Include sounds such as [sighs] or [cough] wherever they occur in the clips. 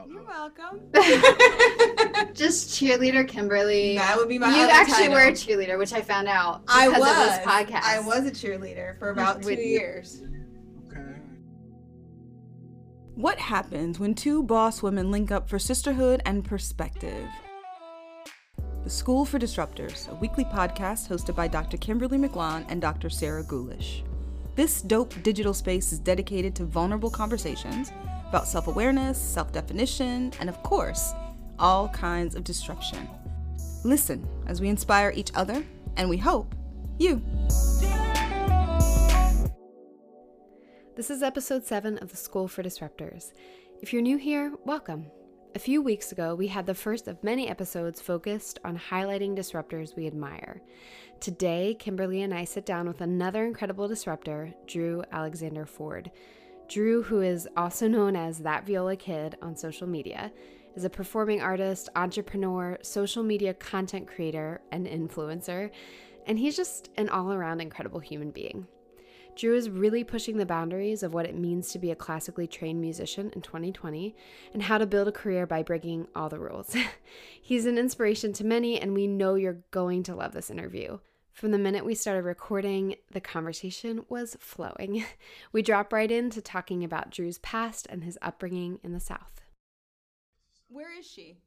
I'll, You're I'll- welcome. [laughs] Just cheerleader Kimberly. That would be my You actually title. were a cheerleader, which I found out I because was. of this podcast. I was a cheerleader for about two With- years. okay. What happens when two boss women link up for sisterhood and perspective? The School for Disruptors, a weekly podcast hosted by Dr. Kimberly McLeod and Dr. Sarah Goolish. This dope digital space is dedicated to vulnerable conversations about self awareness, self definition, and of course, all kinds of disruption. Listen as we inspire each other, and we hope you. This is episode 7 of the School for Disruptors. If you're new here, welcome. A few weeks ago, we had the first of many episodes focused on highlighting disruptors we admire. Today, Kimberly and I sit down with another incredible disruptor, Drew Alexander Forde. Drew, who is also known as That Viola Kid on social media, is a performing artist, entrepreneur, social media content creator, and influencer, and he's just an all around incredible human being. Drew is really pushing the boundaries of what it means to be a classically trained musician in 2020 and how to build a career by breaking all the rules. [laughs] He's an inspiration to many, and we know you're going to love this interview. From the minute we started recording, the conversation was flowing. [laughs] We drop right into talking about Drew's past and his upbringing in the South. Where is she?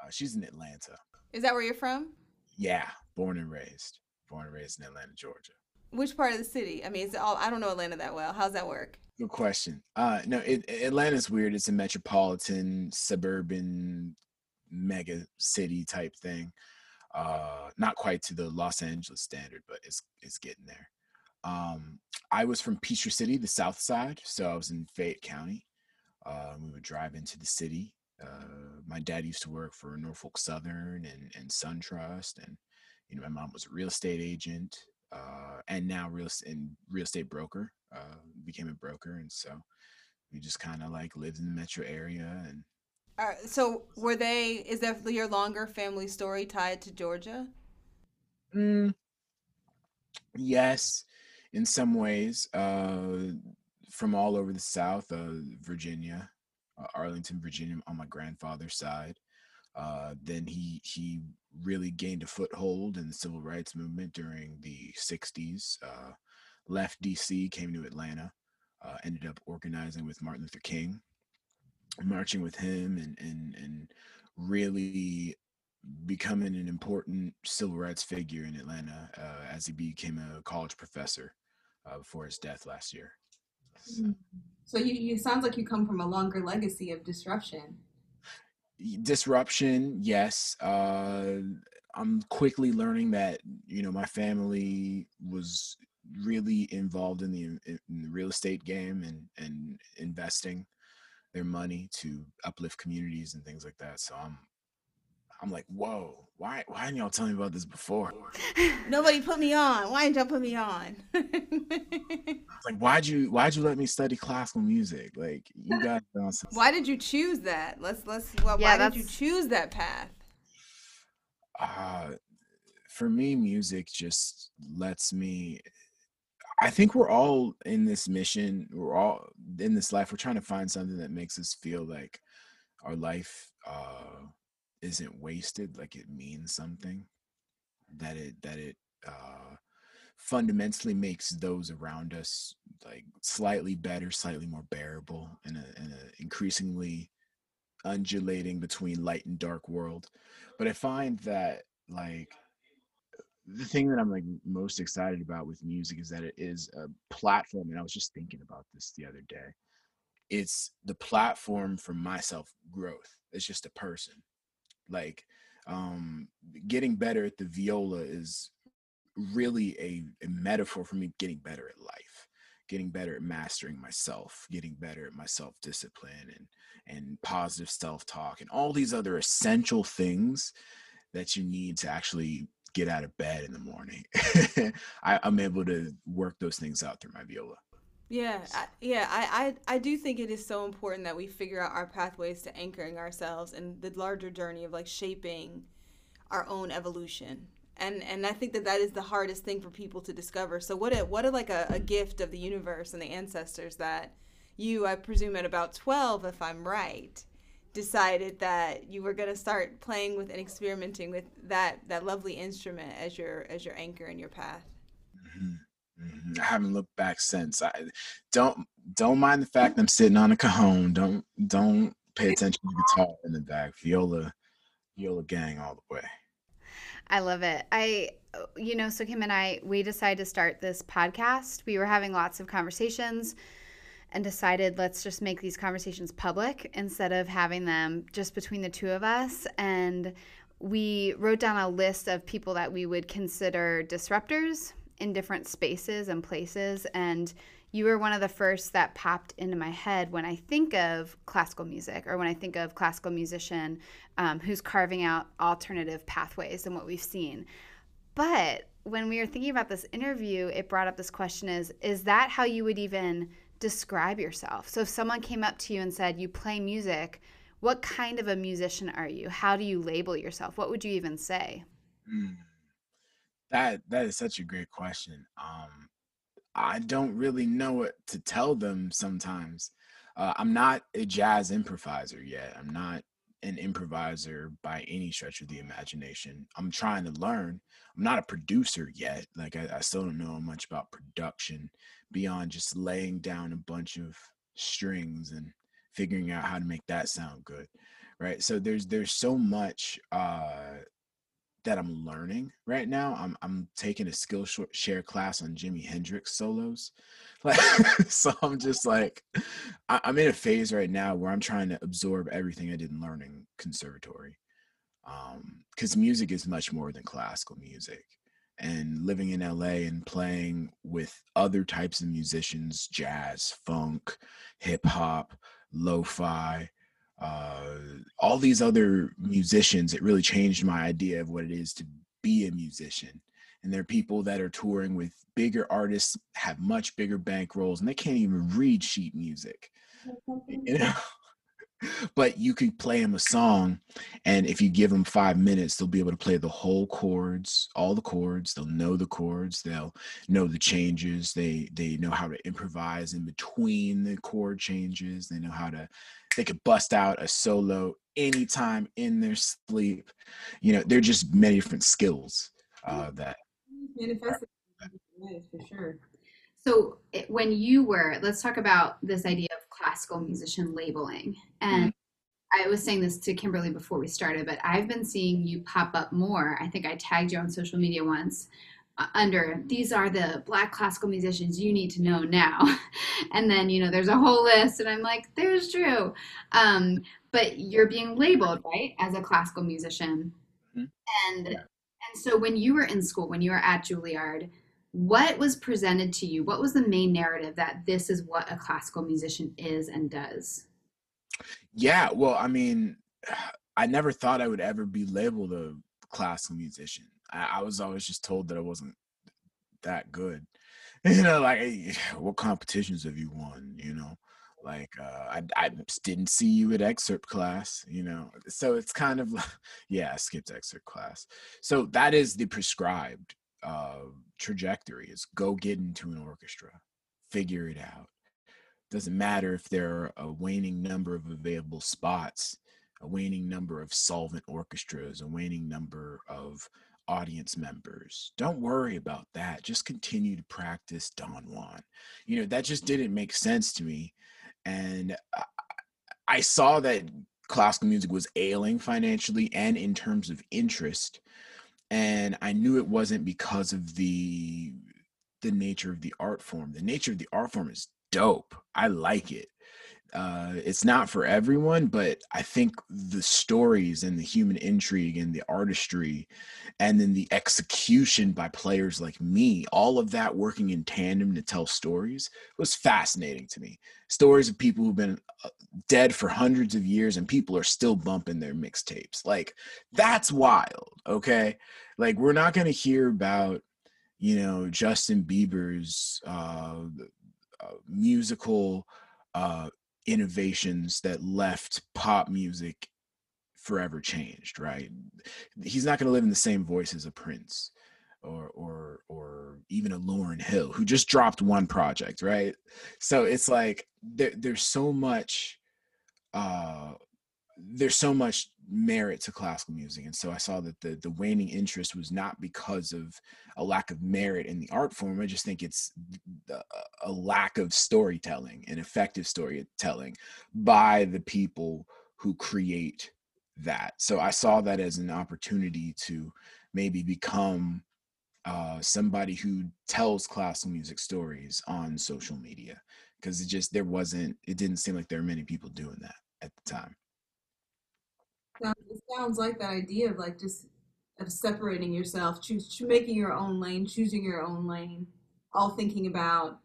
Uh, she's in Atlanta. Is that where you're from? Yeah, born and raised. Born and raised in Atlanta, Georgia. Which part of the city? I mean, is it all? I don't know Atlanta that well. How's that work? Good question. Uh, no, it, Atlanta's weird. It's a metropolitan, suburban, mega city type thing. Uh, not quite to the Los Angeles standard, but it's it's getting there. Um, I was from Peachtree City, the south side, so I was in Fayette County. Uh, we would drive into the city. Uh, my dad used to work for Norfolk Southern and and SunTrust, and you know my mom was a real estate agent uh, and now real and real estate broker. Uh, became a broker, and so we just kind of like lived in the metro area. And Uh, so were they? Is that your longer family story tied to Georgia? mm, yes, in some ways, uh, from all over the South, uh, Virginia, uh, Arlington, Virginia, on my grandfather's side. Uh, then he he really gained a foothold in the civil rights movement during the 60s. Uh, left DC, came to Atlanta, uh, ended up organizing with Martin Luther King, marching with him, and and and really becoming an important civil rights figure in Atlanta uh, as he became a college professor uh, before his death last year. So, So you, you sounds like you come from a longer legacy of disruption. disruption yes uh i'm quickly learning that you know my family was really involved in the in in the real estate game and and investing their money to uplift communities and things like that so i'm i'm like whoa why why didn't y'all tell me about this before Nobody put me on. Why didn't y'all put me on? Like why'd you why'd you let me study classical music like you [laughs] guys done some why did you choose that? Let's let's. Well, Yeah, why did you choose that path? uh for me music just lets me i think we're all in this mission we're all in this life we're trying to find something that makes us feel like our life uh isn't wasted like it means something that it that it uh fundamentally makes those around us like slightly better slightly more bearable in a in a increasingly undulating between light and dark world. But i find that like the thing that i'm like most excited about with music is that it is a platform and i was just thinking about this the other day. It's the platform for my self growth. It's just a person. Like um getting better at the viola is really a, a metaphor for me getting better at life getting better at mastering myself getting better at my self-discipline and and positive self-talk and all these other essential things that you need to actually get out of bed in the morning [laughs] I, i'm able to work those things out through my viola Yeah, I, yeah, I, I I do think it is so important that we figure out our pathways to anchoring ourselves in the larger journey of like shaping our own evolution. And and I think that that is the hardest thing for people to discover. So what a what a like a, a gift of the universe and the ancestors that you I presume at about 12 if I'm right decided that you were going to start playing with and experimenting with that that lovely instrument as your as your anchor in your path mm-hmm. Mm-hmm. i haven't looked back since i don't don't mind the fact i'm sitting on a cajon don't don't pay attention to guitar in the back viola viola gang all the way I love it. I, you know, so Kim and I, we decided to start this podcast. We were having lots of conversations and decided let's just make these conversations public instead of having them just between the two of us. And we wrote down a list of people that we would consider disruptors in different spaces and places. And you were one of the first that popped into my head when I think of classical music or when I think of classical musician um, who's carving out alternative pathways and what we've seen. But when we were thinking about this interview, it brought up this question is is that how you would even describe yourself. So if someone came up to you and said, You play music, what kind of a musician are you? How do you label yourself? What would you even say? Mm, that that is such a great question. Um, I don't really know what to tell them sometimes. Uh, I'm not a jazz improviser yet. I'm not an improviser by any stretch of the imagination. I'm trying to learn. I'm not a producer yet. Like I, I still don't know much about production beyond just laying down a bunch of strings and figuring out how to make that sound good right so there's there's so much uh that i'm learning right now i'm i'm taking a skill share class on jimi hendrix solos. [laughs] Like so i'm just like I, i'm in a phase right now where i'm trying to absorb everything i didn't learn in conservatory um because music is much more than classical music. And living in LA and playing with other types of musicians jazz, funk, hip hop, lo fi, uh, all these other musicians, it really changed my idea of what it is to be a musician. And there are people that are touring with bigger artists, have much bigger bankrolls, and they can't even read sheet music. You know? [laughs] but you could play them a song and if you give them five minutes they'll be able to play the whole chords all the chords they'll know the chords they'll know the changes they they know how to improvise in between the chord changes they know how to they could bust out a solo anytime in their sleep you know they're just many different skills uh that manifest for sure so when you were let's talk about this idea of classical musician labeling. And mm-hmm. I was saying this to Kimberly before we started, but I've been seeing you pop up more. I think I tagged you on social media once under these are the black classical musicians you need to know now. [laughs] and then, you know, there's a whole list, and I'm like, there's Drew. Um, but you're being labeled, right, as a classical musician. Mm-hmm. And and so when you were in school, when you were at Juilliard, what was presented to you what was the main narrative that this is what a classical musician is and does yeah well i mean [sighs] i never thought i would ever be labeled a classical musician i, I was always just told that i wasn't that good. [laughs] You know like hey, [sighs] what competitions have you won? You know like uh, I, I didn't see you at excerpt class you know so it's kind of [laughs] yeah i skipped excerpt class. So that is the prescribed uh, trajectory is go get into an orchestra, figure it out. Doesn't matter if there are a waning number of available spots, a waning number of solvent orchestras, a waning number of audience members. Don't worry about that. Just continue to practice Don Juan. You know, that just didn't make sense to me. And I saw that classical music was ailing financially and in terms of interest and I knew it wasn't because of the the nature of the art form. The nature of the art form is dope. I like it. Uh, it's not for everyone, but I think the stories and the human intrigue and the artistry, and then the execution by players like me, all of that working in tandem to tell stories was fascinating to me. Stories of people who've been uh, dead for hundreds of years and people are still bumping their mixtapes. Like, that's wild, okay? Like, we're not going to hear about, you know, Justin Bieber's uh, uh musical uh innovations that left pop music forever changed right? He's not going to live in the same voice as a prince or or or even a Lauryn Hill who just dropped one project right? So it's like there, there's so much uh there's so much merit to classical music and so i saw that the the waning interest was not because of a lack of merit in the art form i just think it's a lack of storytelling and effective storytelling by the people who create that. So i saw that as an opportunity to maybe become uh, somebody who tells classical music stories on social media because it just there wasn't it didn't seem like there were many people doing that at the time it sounds like that idea of like just of separating yourself choose making your own lane choosing your own lane all thinking about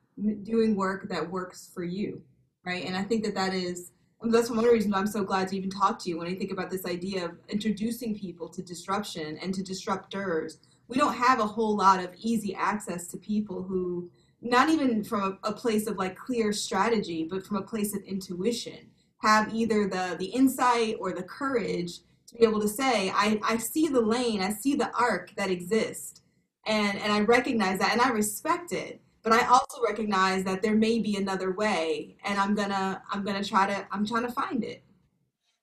doing work that works for you right? And i think that that is that's one reasons i'm so glad to even talk to you. When i think about this idea of introducing people to disruption and to disruptors we don't have a whole lot of easy access to people who not even from a, a, place of like clear strategy but from a place of intuition have either the the insight or the courage to be able to say i i see the lane i see the arc that exists. And and i recognize that and i respect it but i also recognize that there may be another way and i'm gonna i'm gonna try to i'm trying to find it.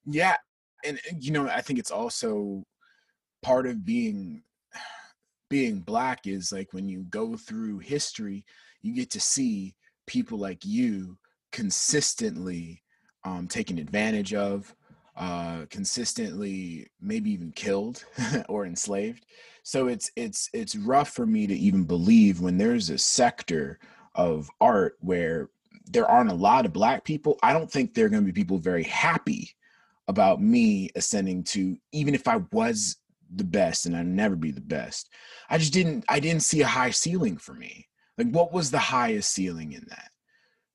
Yeah and you know i think it's also part of being being black is like when you go through history, you get to see people like you consistently um, taken advantage of, uh, consistently maybe even killed [laughs] or enslaved. So it's it's it's rough for me to even believe when there's a sector of art where there aren't a lot of black people. I don't think there are going to be people very happy about me ascending to even if I was the best and I'd never be the best. I just didn't I didn't see a high ceiling for me. Like what was the highest ceiling in that?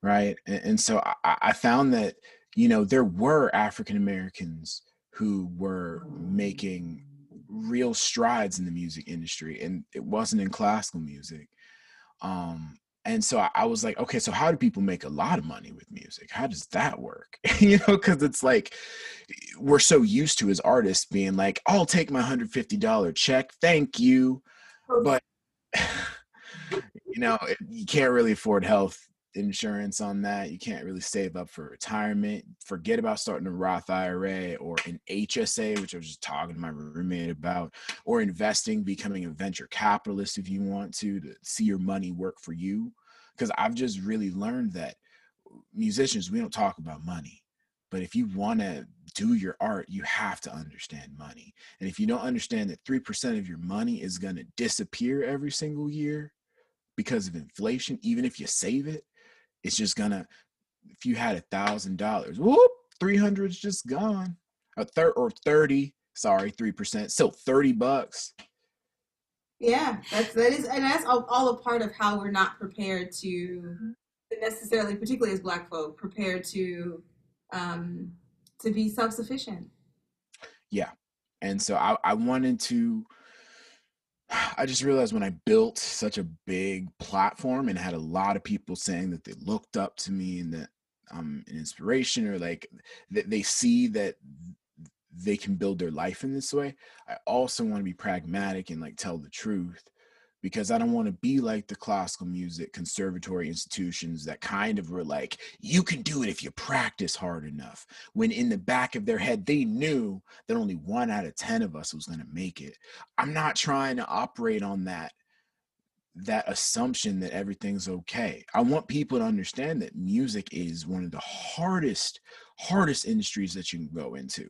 Right. And, and so I, I found that, you know, there were African Americans who were making real strides in the music industry and it wasn't in classical music. Um and so I, I, was like okay so how do people make a lot of money with music how does that work [laughs] you know because it's like we're so used to as artists being like i'll take my $150 check thank you but [laughs] you know you can't really afford health insurance on that you can't really save up for retirement forget about starting a roth ira or an hsa which i was just talking to my roommate about or investing becoming a venture capitalist if you want to to see your money work for you because i've just really learned that musicians we don't talk about money but if you want to do your art, you have to understand money. And if you don't understand that 3% of your money is going to disappear every single year because of inflation, even if you save it, it's just to, if you had a thousand dollars, whoop, 300 is just gone. A third or 30, sorry, 3%, so 30 bucks. Yeah, that's, that is, and that's all, all a part of how we're not prepared to necessarily, particularly as Black folk, prepared to um, to be self sufficient. Yeah, and so I, I wanted to. I just realized when I built such a big platform and had a lot of people saying that they looked up to me and that I'm an inspiration or like that they see that they can build their life in this way. I also want to be pragmatic and like tell the truth because I don't want to be like the classical music conservatory institutions that kind of were like, you can do it if you practice hard enough. When in the back of their head, they knew that only one out of 10 of us was going to make it. I'm not trying to operate on that that assumption that everything's okay. I want people to understand that music is one of the hardest hardest industries that you can go into.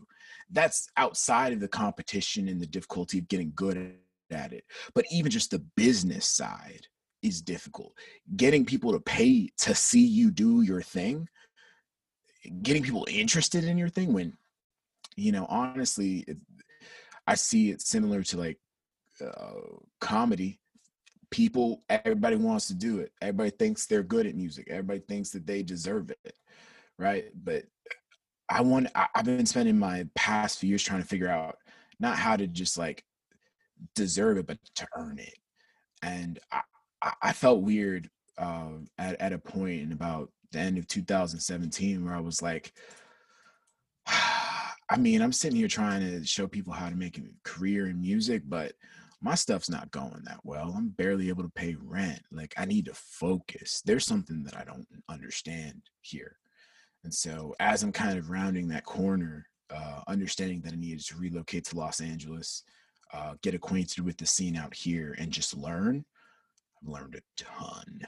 That's outside of the competition and the difficulty of getting good at it. But even just the business side is difficult. Getting people to pay to see you do your thing, getting people interested in your thing when, you know, honestly, it, I see it similar to like uh, comedy. People, everybody wants to do it. Everybody thinks they're good at music. Everybody thinks that they deserve it, right? But I want. I, I've been spending my past few years trying to figure out not how to just like deserve it, but to earn it. And I, I felt weird uh, at, at a point in about the end of 2017 where I was like, [sighs] I mean, I'm sitting here trying to show people how to make a career in music, but my stuff's not going that well. I'm barely able to pay rent. Like, I need to focus. There's something that I don't understand here. And so, as I'm kind of rounding that corner uh, understanding that I needed to relocate to Los Angeles, uh, get acquainted with the scene out here, and just learn. I've learned a ton,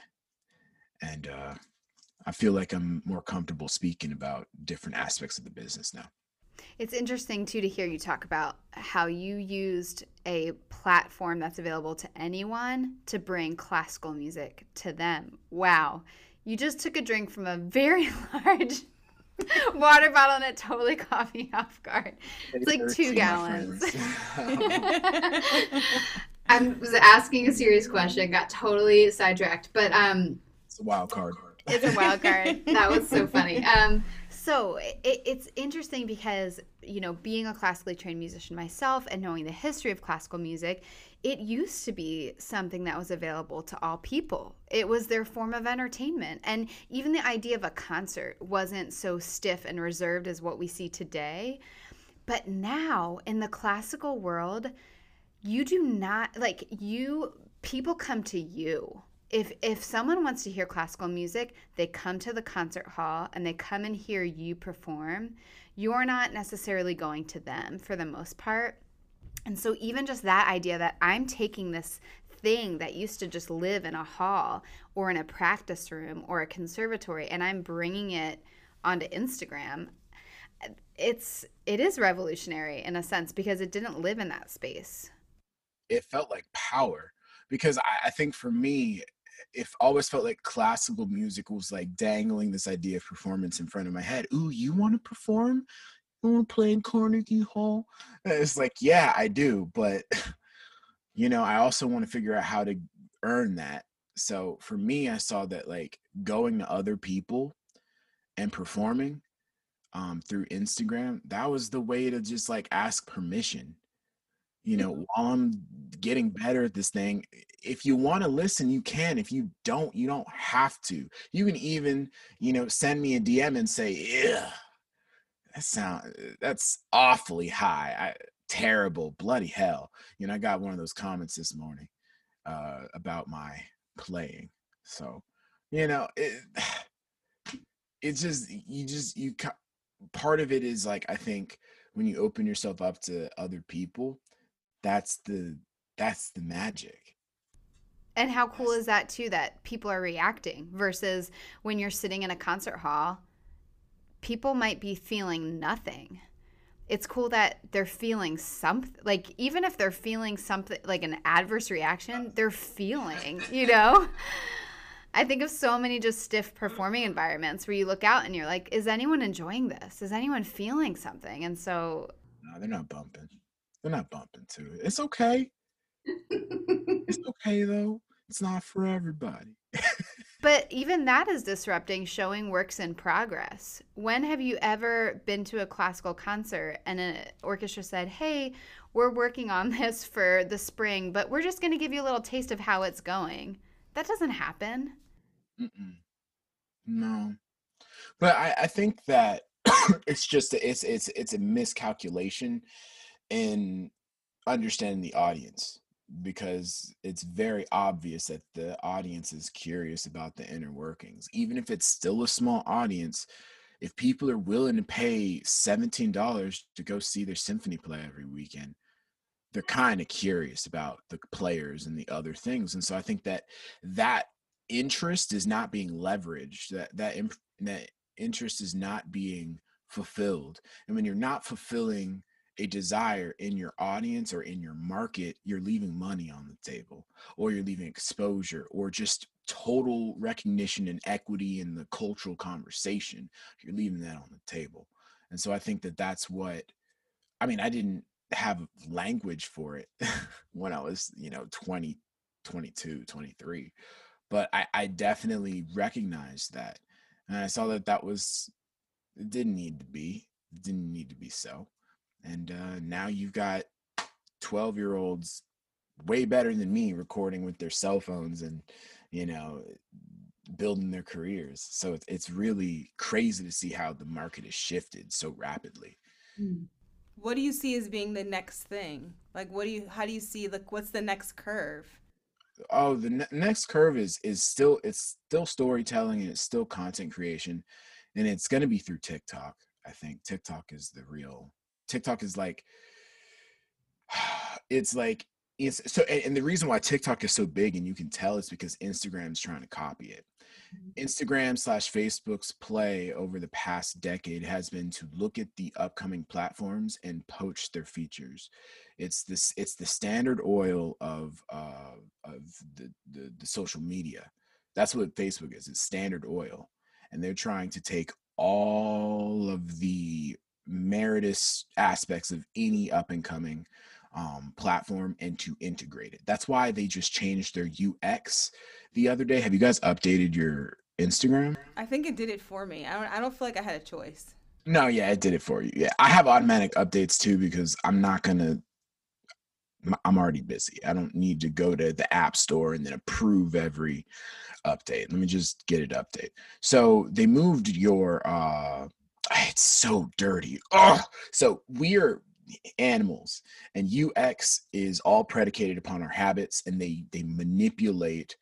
and uh, I feel like I'm more comfortable speaking about different aspects of the business now. It's interesting too to hear you talk about how you used a platform that's available to anyone to bring classical music to them. Wow. You just took a drink from a very [laughs] large [laughs] water bottle and it totally caught me off guard. It's like two gallons. [laughs] I was asking a serious question, got totally sidetracked, but um, it's a wild card. It's a wild card. [laughs] that was so funny. Um, so it, it's interesting because you know being a classically trained musician myself and knowing the history of classical music it used to be something that was available to all people. It was their form of entertainment. And even the idea of a concert wasn't so stiff and reserved as what we see today. But now in the classical world you do not like you people come to you. If if someone wants to hear classical music, they come to the concert hall and they come and hear you perform. You're not necessarily going to them for the most part. And so even just that idea that I'm taking this thing that used to just live in a hall or in a practice room or a conservatory and I'm bringing it onto Instagram, it's it is revolutionary in a sense because it didn't live in that space. It felt like power because I, I think for me it always felt like classical music was like dangling this idea of performance in front of my head. Ooh, you want to perform? You want to play in Carnegie Hall? And it's like, yeah, I do, but [laughs] you know, I also want to figure out how to earn that. So for me, I saw that like going to other people and performing um, through Instagram, that was the way to just like ask permission you know [laughs] while i'm getting better at this thing if you want to listen you can. If you don't you don't have to. You can even you know send me a dm and say yeah that sound that's awfully high. I, terrible bloody hell. You know i got one of those comments this morning uh about my playing. So you know it [sighs] it's just you just you part of it is like i think when you open yourself up to other people that's the that's the magic. And how cool is that too that people are reacting versus when you're sitting in a concert hall people might be feeling nothing. It's cool that they're feeling something like even if they're feeling something like an adverse reaction they're feeling you know? [laughs] I think of so many just stiff performing environments where you look out and you're like is anyone enjoying this? Is anyone feeling something? And so no they're not bumping they're not bumping to it. It's okay. it's [laughs] okay though. It's not for everybody. [laughs] but even that is disrupting showing works in progress. When have you ever been to a classical concert and an orchestra said, "Hey, we're working on [laughs] this for the spring, but we're just going to give you a little taste of how it's going." That doesn't happen. Mm-mm. No, but I, I think that [coughs] it's just a, it's it's it's a miscalculation in understanding the audience because it's very obvious that the audience is curious about the inner workings. Even if it's still a small audience if people are willing to pay $17 to go see their symphony play every weekend they're kind of curious about the players and the other things. And so i think that that interest is not being leveraged that that that interest is not being fulfilled. And when you're not fulfilling a desire in your audience or in your market, you're leaving money on the table, or you're leaving exposure, or just total recognition and equity in the cultural conversation. You're leaving that on the table. And so I think that that's what, I mean, I didn't have language for it [laughs] when I was, you know, 20, 22, 23, but I, I definitely recognized that. And I saw that that was, it didn't need to be, it didn't need to be so and uh, now you've got 12 year olds way better than me recording with their cell phones and you know building their careers. So it's, it's really crazy to see how the market has shifted so rapidly. Hmm. what do you see as being the next thing? Like what do you how do you see like what's the next curve? Oh the ne- next curve is is still it's still storytelling and it's still content creation. And it's going to be through tiktok I think. TikTok is the real. TikTok is like, [sighs] it's like it's so, and the reason why TikTok is so big, and you can tell, is because Instagram's trying to copy it. Mm-hmm. Instagram slash Facebook's play over the past decade has been to look at the upcoming platforms and poach their features. It's this it's the standard oil of uh, of the, the the social media. That's what Facebook is. It's standard oil, and they're trying to take all of the meritorious aspects of any up and coming um, platform and to integrate it. That's why they just changed their UX the other day. Have you guys updated your Instagram? I think it did it for me. I don't. I don't feel like I had a choice. No, yeah, it did it for you. Yeah, I have automatic updates too because I'm not gonna. I'm already busy. I don't need to go to the app store and then approve every update. Let me just get it update. So they moved your. uh It's so dirty. Oh, so we are animals and ux is all predicated upon our habits and they they manipulate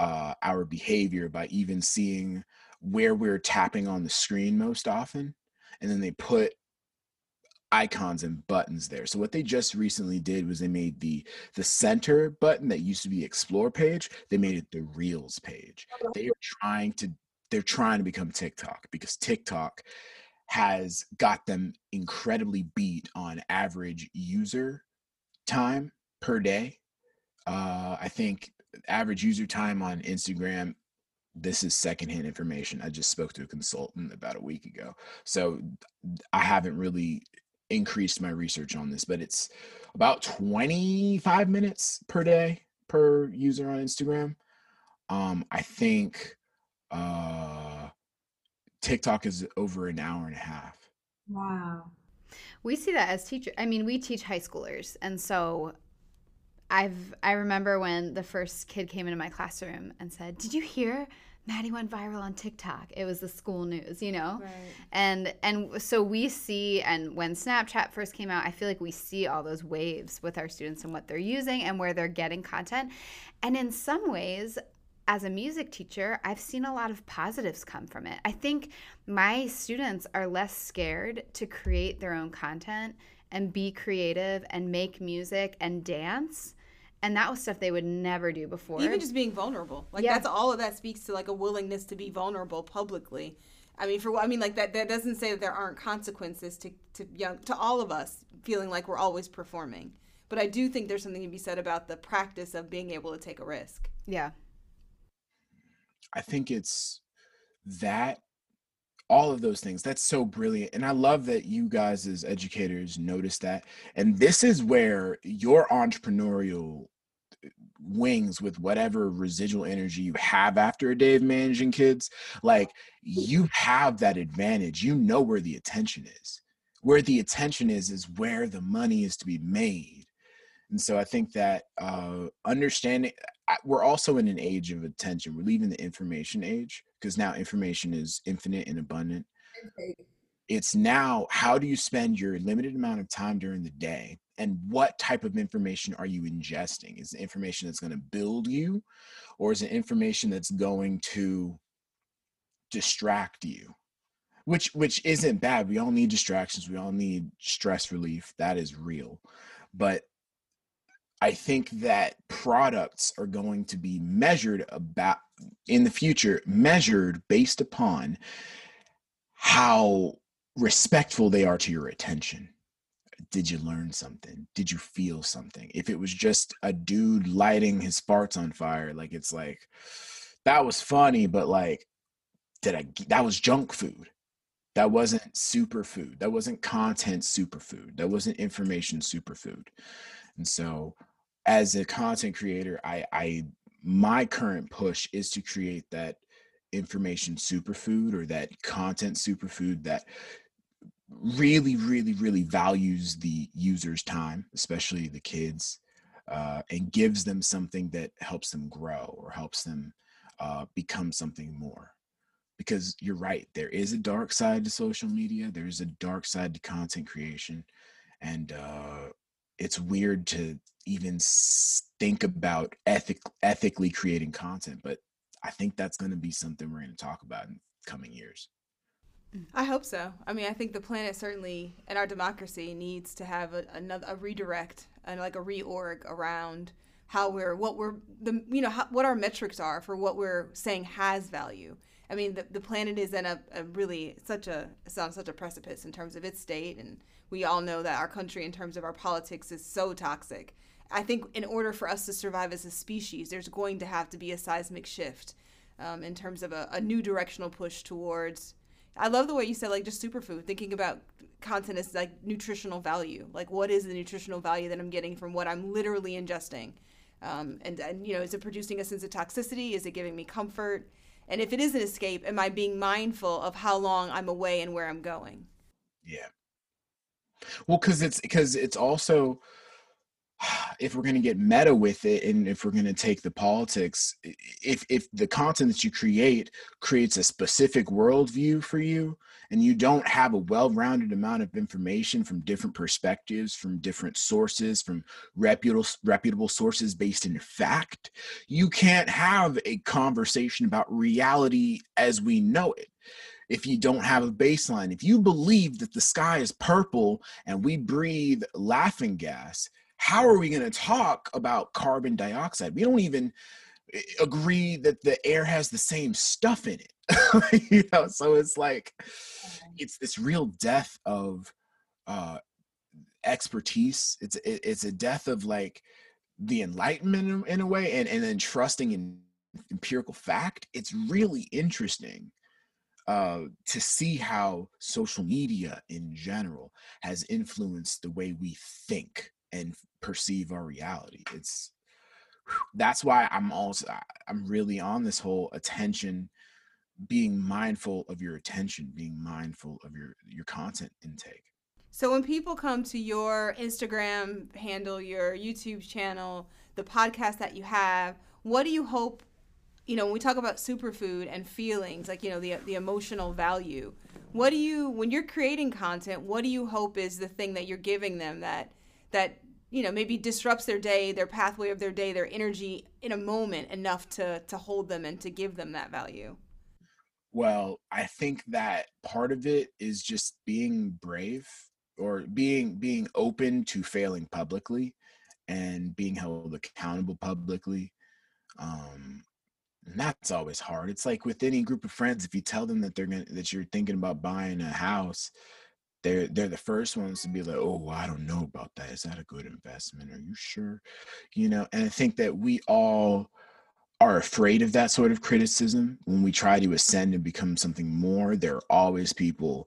uh, our behavior by even seeing where we're tapping on the screen most often and then they put icons and buttons there. So what they just recently did was they made the the center button that used to be explore page they made it the reels page. They are trying to they're trying to become tiktok because tiktok has got them incredibly beat on average user time per day. Uh, I think average user time on Instagram. This is secondhand information. I just spoke to a consultant about a week ago, so I haven't really increased my research on this, but it's about 25 minutes per day per user on Instagram. Um, I think uh, TikTok is over an hour and a half. Wow. We see that as teachers. I mean, we teach high schoolers, and so I've I remember when the first kid came into my classroom and said, "Did you hear Maddie went viral on TikTok?" It was the school news, you know. Right. And and so we see, and when Snapchat first came out, I feel like we see all those waves with our students and what they're using and where they're getting content. And in some ways, as a music teacher, I've seen a lot of positives come from it. I think my students are less scared to create their own content and be creative and make music and dance. And that was stuff they would never do before. Even just being vulnerable. Like yeah. that's all of that speaks to like a willingness to be vulnerable publicly. I mean, for I mean, like that. That doesn't say that there aren't consequences to to young to all of us feeling like we're always performing. But I do think there's something to be said about the practice of being able to take a risk. Yeah. I think it's that all of those things that's so brilliant and i love that you guys as educators notice that and this is where your entrepreneurial uh, wings with whatever residual energy you have after a day of managing kids like you have that advantage you know where the attention is where the attention is is where the money is to be made and so i think that uh understanding we're also in an age of attention. We're leaving the information age because now information is infinite and abundant. It's now how do you spend your limited amount of time during the day and what type of information are you ingesting? Is it information that's going to build you or is it information that's going to distract you? Which which isn't bad. We all need distractions. We all need stress relief. That is real. But I think that products are going to be measured about in the future, measured based upon how respectful they are to your attention. Did you learn something? Did you feel something? If it was just a dude lighting his farts on fire, like it's like that was funny, but like, did I that was junk food? That wasn't superfood. That wasn't content superfood. That wasn't information superfood. And so as a content creator, I, I my current push is to create that information superfood or that content superfood that really, really, really values the user's time, especially the kids, uh, and gives them something that helps them grow or helps them uh, become something more. Because you're right, there is a dark side to social media. There's a dark side to content creation, and uh, it's weird to even think about ethic ethically creating content but i think that's going to be something we're going to talk about in coming years mm. I hope so. I mean, I think the planet certainly and our democracy needs to have a, another a redirect and like a reorg around how we're what we're the you know how, what our metrics are for what we're saying has value. I mean, the, the planet is in a, a really such a it's on such a precipice in terms of its state, and we all know that our country, in terms of our politics, is so toxic. I think in order for us to survive as a species, there's going to have to be a seismic shift um, in terms of a, a new directional push towards I love the way you said like just superfood, thinking about content as like nutritional value. Like what is the nutritional value that I'm getting from what I'm literally ingesting? Um, and, and you know, is it producing a sense of toxicity? Is it giving me comfort? And if it is an escape, am I being mindful of how long I'm away and where I'm going? Yeah. Well, because it's because it's also if we're going to get meta with it and if we're going to take the politics if if the content that you create creates a specific worldview for you and you don't have a well-rounded amount of information from different perspectives from different sources from reputable reputable sources based in fact you can't have a conversation about reality as we know it if you don't have a baseline if you believe that the sky is purple and we breathe laughing gas how are we going to talk about carbon dioxide? We don't even eh, agree that the air has the same stuff in it. [laughs] you know, so it's like it's this real death of uh expertise. It's it's a death of like the enlightenment in, in a way and, and then trusting in empirical fact. It's really interesting uh, to see how social media in general has influenced the way we think and perceive our reality. It's that's why I'm also I'm really on this whole attention being mindful of your attention, being mindful of your your content intake. So when people come to your Instagram handle, your YouTube channel, the podcast that you have, what do you hope you know, when we talk about superfood and feelings, like you know, the the emotional value, what do you when you're creating content, what do you hope is the thing that you're giving them that that you know maybe disrupts their day their pathway of their day their energy in a moment enough to to hold them and to give them that value? Well i think that part of it is just being brave or being being open to failing publicly and being held accountable publicly. Um and that's always hard it's like with any group of friends if you tell them that they're gonna that you're thinking about buying a house they're they're the first ones to be like oh i don't know about that is that a good investment? Are you sure? You know and i think that we all are afraid of that sort of criticism when we try to ascend and become something more there are always people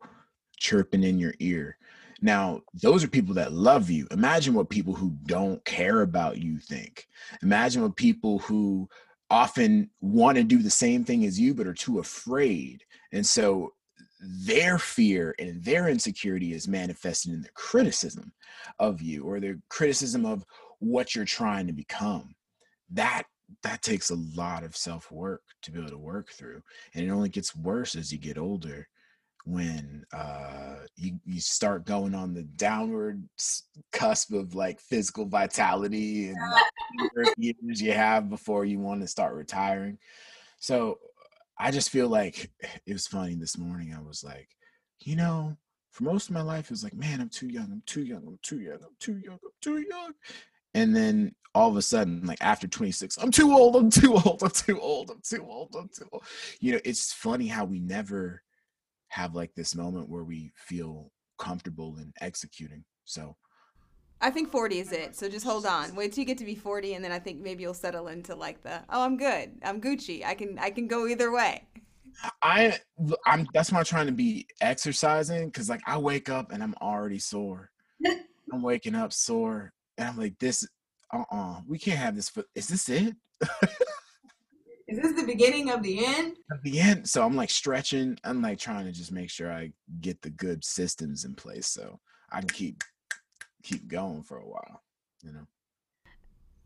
chirping in your ear. Now those are people that love you imagine what people who don't care about you think. Imagine what people who often want to do the same thing as you but are too afraid. And so their fear and their insecurity is manifested in the criticism of you or the criticism of what you're trying to become. That that takes a lot of self-work to be able to work through and it only gets worse as you get older when uh you you start going on the downward cusp of like physical vitality and like years you have before you want to start retiring so I just feel like [sighs] it was funny this morning. I was like, you know, for most of my life, it was like, man, I'm too young, I'm too young, I'm too young, I'm too young, I'm too young. And then all of a sudden, like after 26, I'm too old, I'm too old, I'm too old, I'm too old, I'm too old. You know, it's funny how we never have like this moment where we feel comfortable in executing. So I think 40 is it. So just hold on. [laughs] Wait till you get to be 40 and then I think maybe you'll settle into like the, oh, I'm good. I'm Gucci. I can I can go either way. I I'm that's why I'm trying to be exercising cuz like I wake up and I'm already sore. [laughs] I'm waking up sore and I'm like this uh-uh. We can't have this for is this it? [laughs] is this the beginning of the end? At the end. So I'm like stretching. I'm like trying to just make sure I get the good systems in place so I can keep keep going for a while, you know.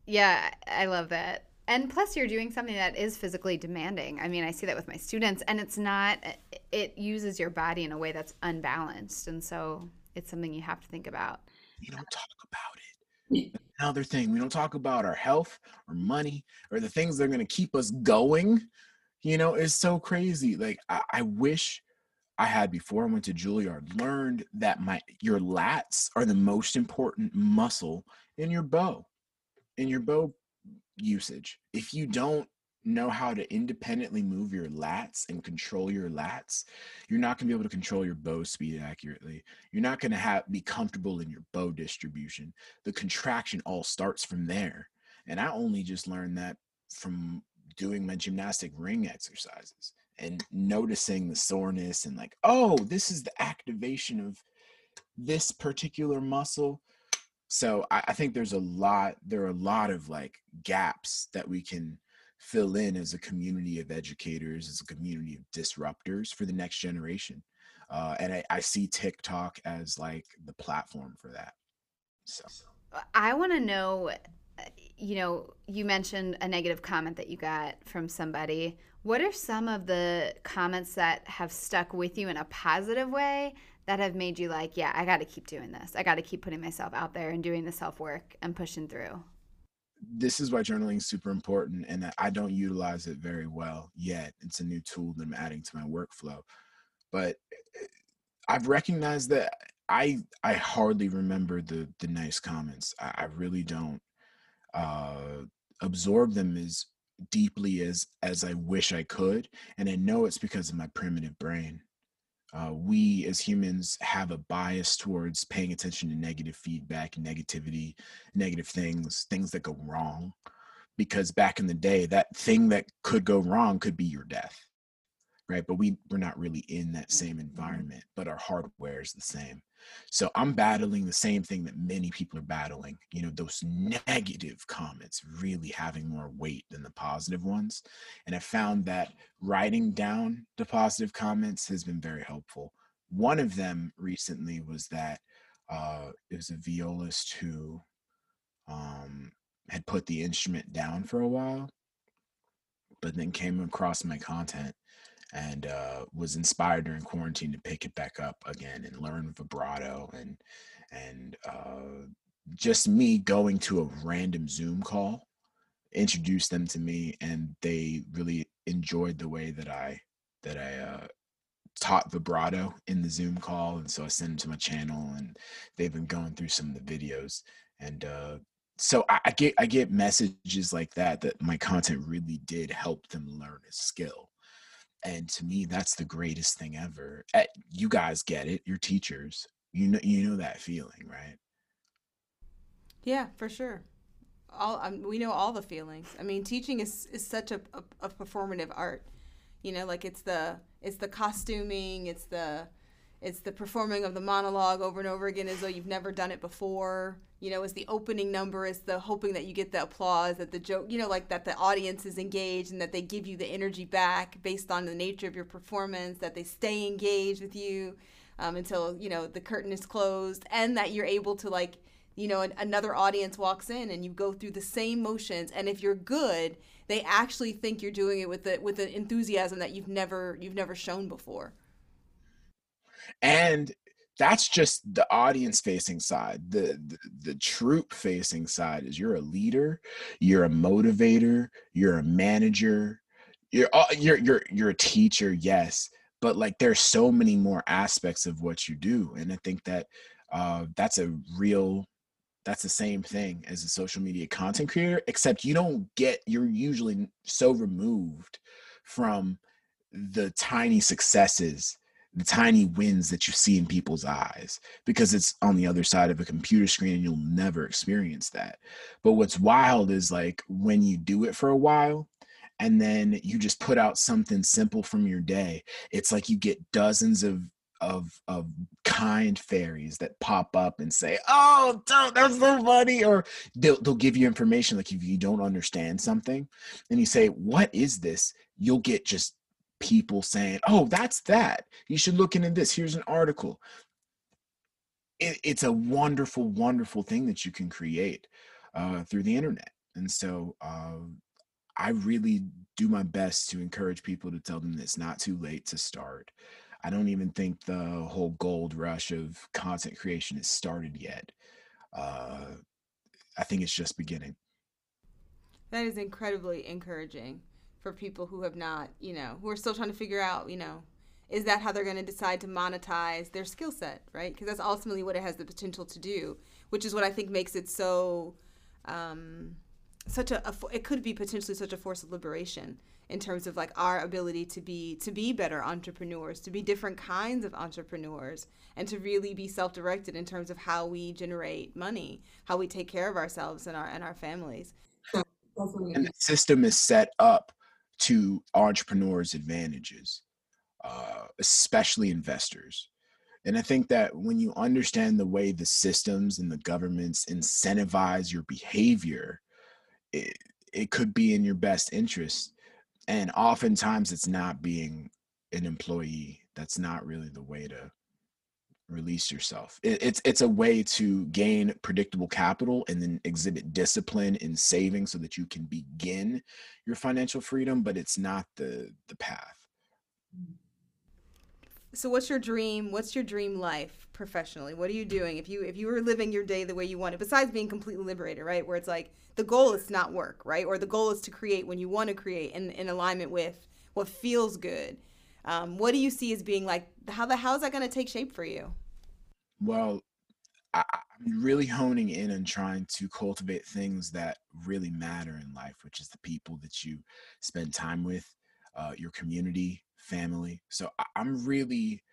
Yeah, I love that. And plus you're doing something that is physically demanding. I mean, I see that with my students and it's not it uses your body in a way that's unbalanced. And so it's something you have to think about. You don't talk about it. Another thing, we don't talk about our health or money or the things that are going to keep us going. You know, it's so crazy. Like I, I wish I had before I went to Juilliard learned that my your lats are the most important muscle in your bow, in your bow usage. If you don't know how to independently move your lats and control your lats, you're not going to be able to control your bow speed accurately. You're not going to have be comfortable in your bow distribution. The contraction all starts from there. And I only just learned that from doing my gymnastic ring exercises and noticing the soreness and like, oh, this is the activation of this particular muscle. So I, I think there's a lot, there are a lot of like gaps that we can fill in as a community of educators, as a community of disruptors for the next generation. Uh, and I, I see TikTok as like the platform for that. So I want to know, uh, you know, you mentioned a negative comment that you got from somebody. What are some of the comments that have stuck with you in a positive way that have made you like, yeah, I got to keep doing this. I got to keep putting myself out there and doing the self work and pushing through? This is why journaling is super important and I don't utilize it very well yet. It's a new tool that I'm adding to my workflow. But eh, I've recognized that I I hardly remember the the nice comments. I, I really don't uh, absorb them as deeply as as I wish I could, and I know it's because of my primitive brain uh, we as humans have a bias towards paying attention to negative feedback, negativity, negative things, things that go wrong. Because back in the day, that thing that could go wrong could be your death, right? But we we're not really in that same environment, but our hardware is the same. So I'm battling the same thing that many people are battling. You know, those negative comments really having more weight than the positive ones. And I found that writing down the positive comments has been very helpful. One of them recently was that uh, it was a violist who um, had put the instrument down for a while, but then came across my content and uh, was inspired during quarantine to pick it back up again and learn vibrato and and uh, just me going to a random Zoom call introduced them to me and they really enjoyed the way that I that I uh, taught vibrato in the Zoom call and so I sent them to my channel and they've been going through some of the videos and uh, so I, I get I get messages like that that my content really did help them learn a skill and to me that's the greatest thing ever eh, you guys get it you're teachers you know you know that feeling right? Yeah for sure. All um, we know all the feelings i mean teaching is is such a, a, a performative art you know like it's the it's the costuming it's the it's the performing of the monologue over and over again as though you've never done it before you know, it's the opening number, it's the hoping that you get the applause, that the joke, you know, like that the audience is engaged and that they give you the energy back based on the nature of your performance, that they stay engaged with you um, until, you know, the curtain is closed, and that you're able to, like, you know, another audience walks in and you go through the same motions. And if you're good, they actually think you're doing it with the with an enthusiasm that you've never you've never shown before. And that's just the audience facing side the, the, the troop facing side is you're a leader you're a motivator you're a manager you're you're you're you're a teacher yes but like there's so many more aspects of what you do and i think that uh, that's a real that's the same thing as a social media content creator except you don't get you're usually so removed from the tiny successes the tiny wins that you see in people's eyes because it's on the other side of a computer screen and you'll never experience that. But what's wild is like when you do it for a while and then you just put out something simple from your day, it's like you get dozens of of of kind fairies that pop up and say, "Oh, don't, that's so funny," or they'll they'll give you information like if you don't understand something, and you say, "What is this?" You'll get just people saying, "Oh, that's that. You should look into this. Here's an article." It, it's a wonderful, wonderful thing that you can create uh, through the internet, and so uh, I really do my best to encourage people to tell them that it's not too late to start. I don't even think the whole gold rush of content creation has started yet. Uh, I think it's just beginning. That is incredibly encouraging for people who have not, you know, who are still trying to figure out, you know, is that how they're going to decide to monetize their skill set, right? Because that's ultimately what it has the potential to do, which is what I think makes it so um, such a, a it could be potentially such a force of liberation in terms of like our ability to be to be better entrepreneurs to be different kinds of entrepreneurs and to really be self-directed in terms of how we generate money how we take care of ourselves and our and our families and the system is set up to entrepreneurs advantages uh, especially investors. And i think that when you understand the way the systems and the governments incentivize your behavior it, it could be in your best interest. And oftentimes it's not being an employee. That's not really the way to release yourself it, it's it's a way to gain predictable capital and then exhibit discipline in saving so that you can begin your financial freedom but it's not the the path so what's your dream what's your dream life professionally what are you doing if you if you were living your day the way you want it besides being completely liberated right where it's like the goal is not work, right? Or the goal is to create when you want to create in, in alignment with what feels good. Um, what do you see as being like, how the, how is that going to take shape for you? Well, I, I'm really honing in and trying to cultivate things that really matter in life, which is the people that you spend time with, uh, your community, family. So I, I'm really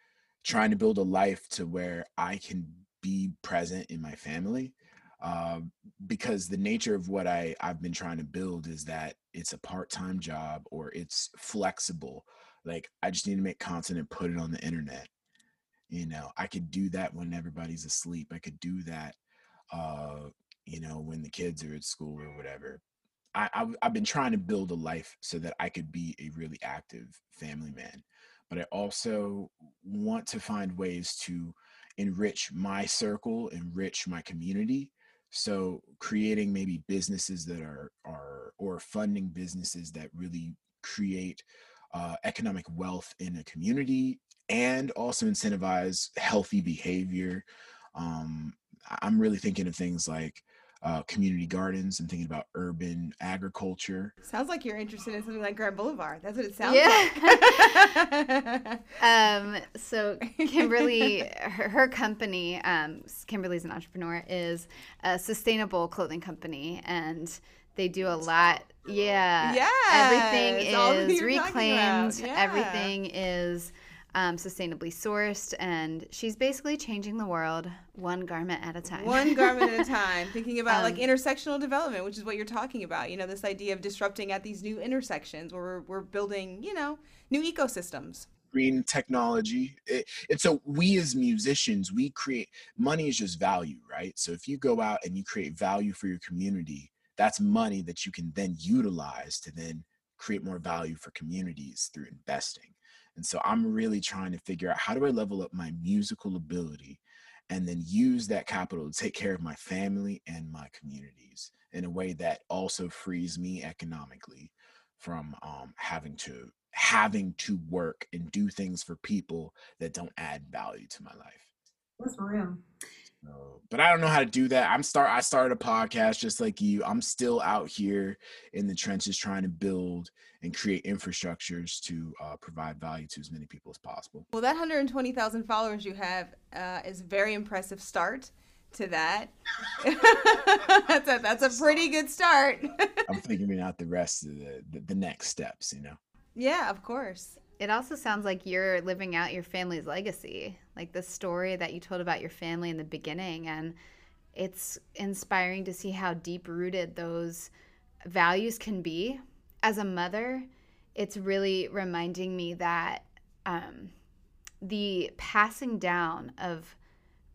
trying to build a life to where I can be present in my family uh, because the nature of what I I've been trying to build is that it's a part time job or it's flexible. Like I just need to make content and put it on the internet. You know, I could do that when everybody's asleep. I could do that, uh, you know, when the kids are at school or whatever. I, I've, I've been trying to build a life so that I could be a really active family man, but I also want to find ways to enrich my circle, enrich my community, so creating maybe businesses that are are or funding businesses that really create uh, economic wealth in a community and also incentivize healthy behavior. Um, I'm really thinking of things like uh, community gardens. I'm thinking about urban agriculture. Sounds like you're interested in something like Grand Boulevard. That's what it sounds yeah. like. [laughs] [laughs] um, so Kimberly, her, her company, um, Kimberly's an entrepreneur, is a sustainable clothing company, and they do a lot. Yeah. Yeah. Everything is reclaimed. Yeah. Everything is um, sustainably sourced, and she's basically changing the world one garment at a time. One garment at a [laughs] time. Thinking about um, like intersectional development, which is what you're talking about. You know, this idea of disrupting at these new intersections where we're, we're building, you know, new ecosystems. Green technology. It, and so we as musicians, we create money is just value, right? So if you go out and you create value for your community, that's money that you can then utilize to then create more value for communities through investing. And so I'm really trying to figure out how do I level up my musical ability and then use that capital to take care of my family and my communities in a way that also frees me economically from um, having to having to work and do things for people that don't add value to my life. That's real. So, but I don't know how to do that. I'm start. I started a podcast just like you. I'm still out here in the trenches trying to build and create infrastructures to uh, provide value to as many people as possible. Well, that 120,000 followers you have uh, is a very impressive start to that. [laughs] that's a that's a pretty good start. [laughs] I'm figuring out the rest of the, the the next steps. You know. Yeah, of course it also sounds like you're living out your family's legacy, like the story that you told about your family in the beginning. And it's inspiring to see how deep rooted those values can be. As a mother, it's really reminding me that um, the passing down of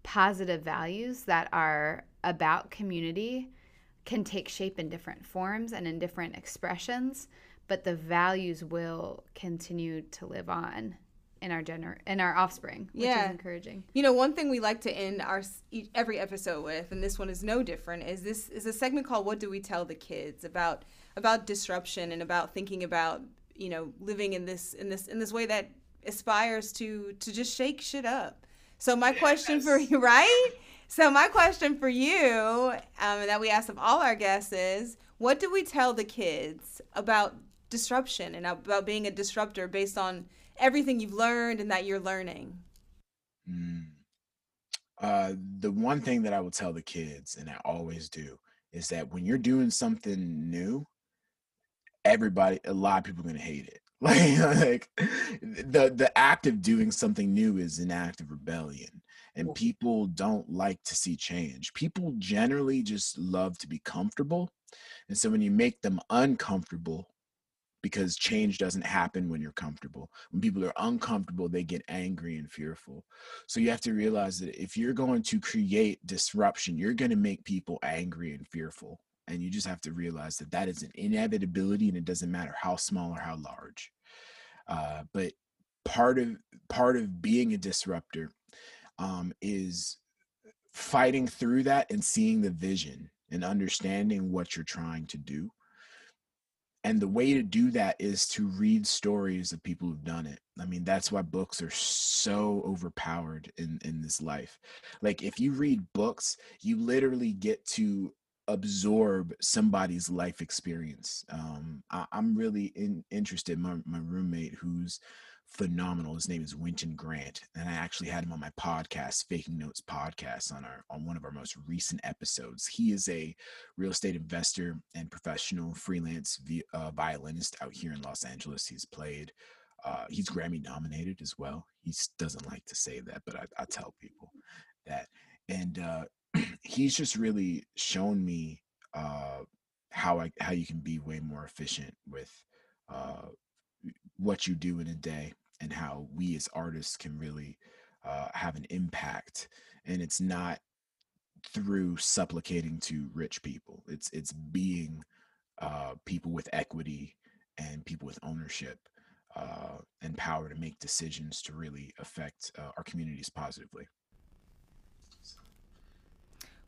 positive values that are about community can take shape in different forms and in different expressions but the values will continue to live on in our gener in our offspring which yeah. is encouraging you know one thing we like to end our every episode with and this one is no different is this is a segment called what do we tell the kids about about disruption and about thinking about you know living in this in this in this way that aspires to to just shake shit up so my yes. question for you right so my question for you um, that we ask of all our guests is what do we tell the kids about disruption and about being a disruptor based on everything you've learned and that you're learning? Mm. Uh, the one thing that I will tell the kids, and I always do, is that when you're doing something new, everybody, a lot of people are going to hate it. Like, [laughs] like the the act of doing something new is an act of rebellion, and people don't like to see change. People generally just love to be comfortable, and so when you make them uncomfortable, because change doesn't happen when you're comfortable. When people are uncomfortable, they get angry and fearful. So you have to realize that if you're going to create disruption, you're going to make people angry and fearful. And you just have to realize that that is an inevitability and it doesn't matter how small or how large. Uh, but part of part of being a disruptor um, is fighting through that and seeing the vision and understanding what you're trying to do and the way to do that is to read stories of people who've done it. I mean that's why books are so overpowered in in this life. Like if you read books you literally get to absorb somebody's life experience. Um I, am really in, interested my, my roommate who's phenomenal. His name is Wynton Grant, and I actually had him on my podcast, Faking Notes podcast, on our on one of our most recent episodes. He is a real estate investor and professional freelance uh, violinist out here in Los Angeles. He's played. Uh, he's Grammy nominated as well. He doesn't like to say that, but I, I tell people that. And uh, [clears throat] he's just really shown me uh, how I how you can be way more efficient with uh, what you do in a day and how we as artists can really uh, have an impact and it's not through supplicating to rich people. It's it's being uh, people with equity and people with ownership uh, and power to make decisions to really affect uh, our communities positively.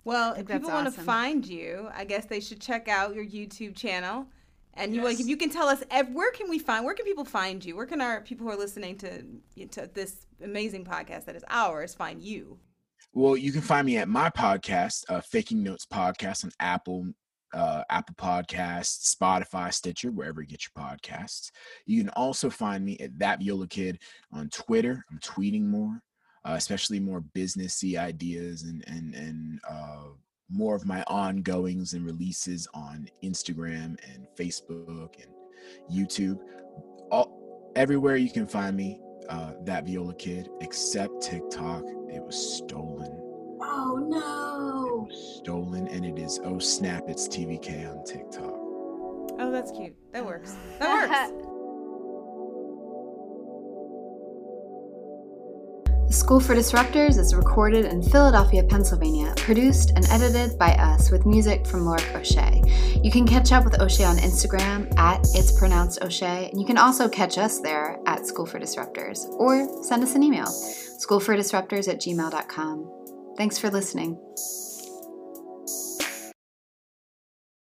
Well if people awesome. want to find you i guess they should check out your youtube channel and you like if you can tell us where can we find where can people find you? Where can our people who are listening to to this amazing podcast that is ours find you? Well, you can find me at my podcast, uh, Faking Notes Podcast on Apple, uh, Apple Podcasts, Spotify, Stitcher, wherever you get your podcasts. You can also find me at That Viola Kid on Twitter. I'm tweeting more, uh, especially more businessy ideas and and and uh, more of my ongoings and releases on Instagram and Facebook and YouTube. All everywhere you can find me, uh, that Viola Kid, except TikTok. It was stolen. Oh no! stolen, and it is oh snap! It's TVK on TikTok. Oh, that's cute. That works. That [laughs] works. School for Disruptors is recorded in Philadelphia, Pennsylvania, produced and edited by us with music from Lorik O'Shea. You can catch up with O'Shea on Instagram at It's Pronounced O'Shea, and you can also catch us there at School for Disruptors or send us an email, schoolfordisruptors at gmail.com. Thanks for listening.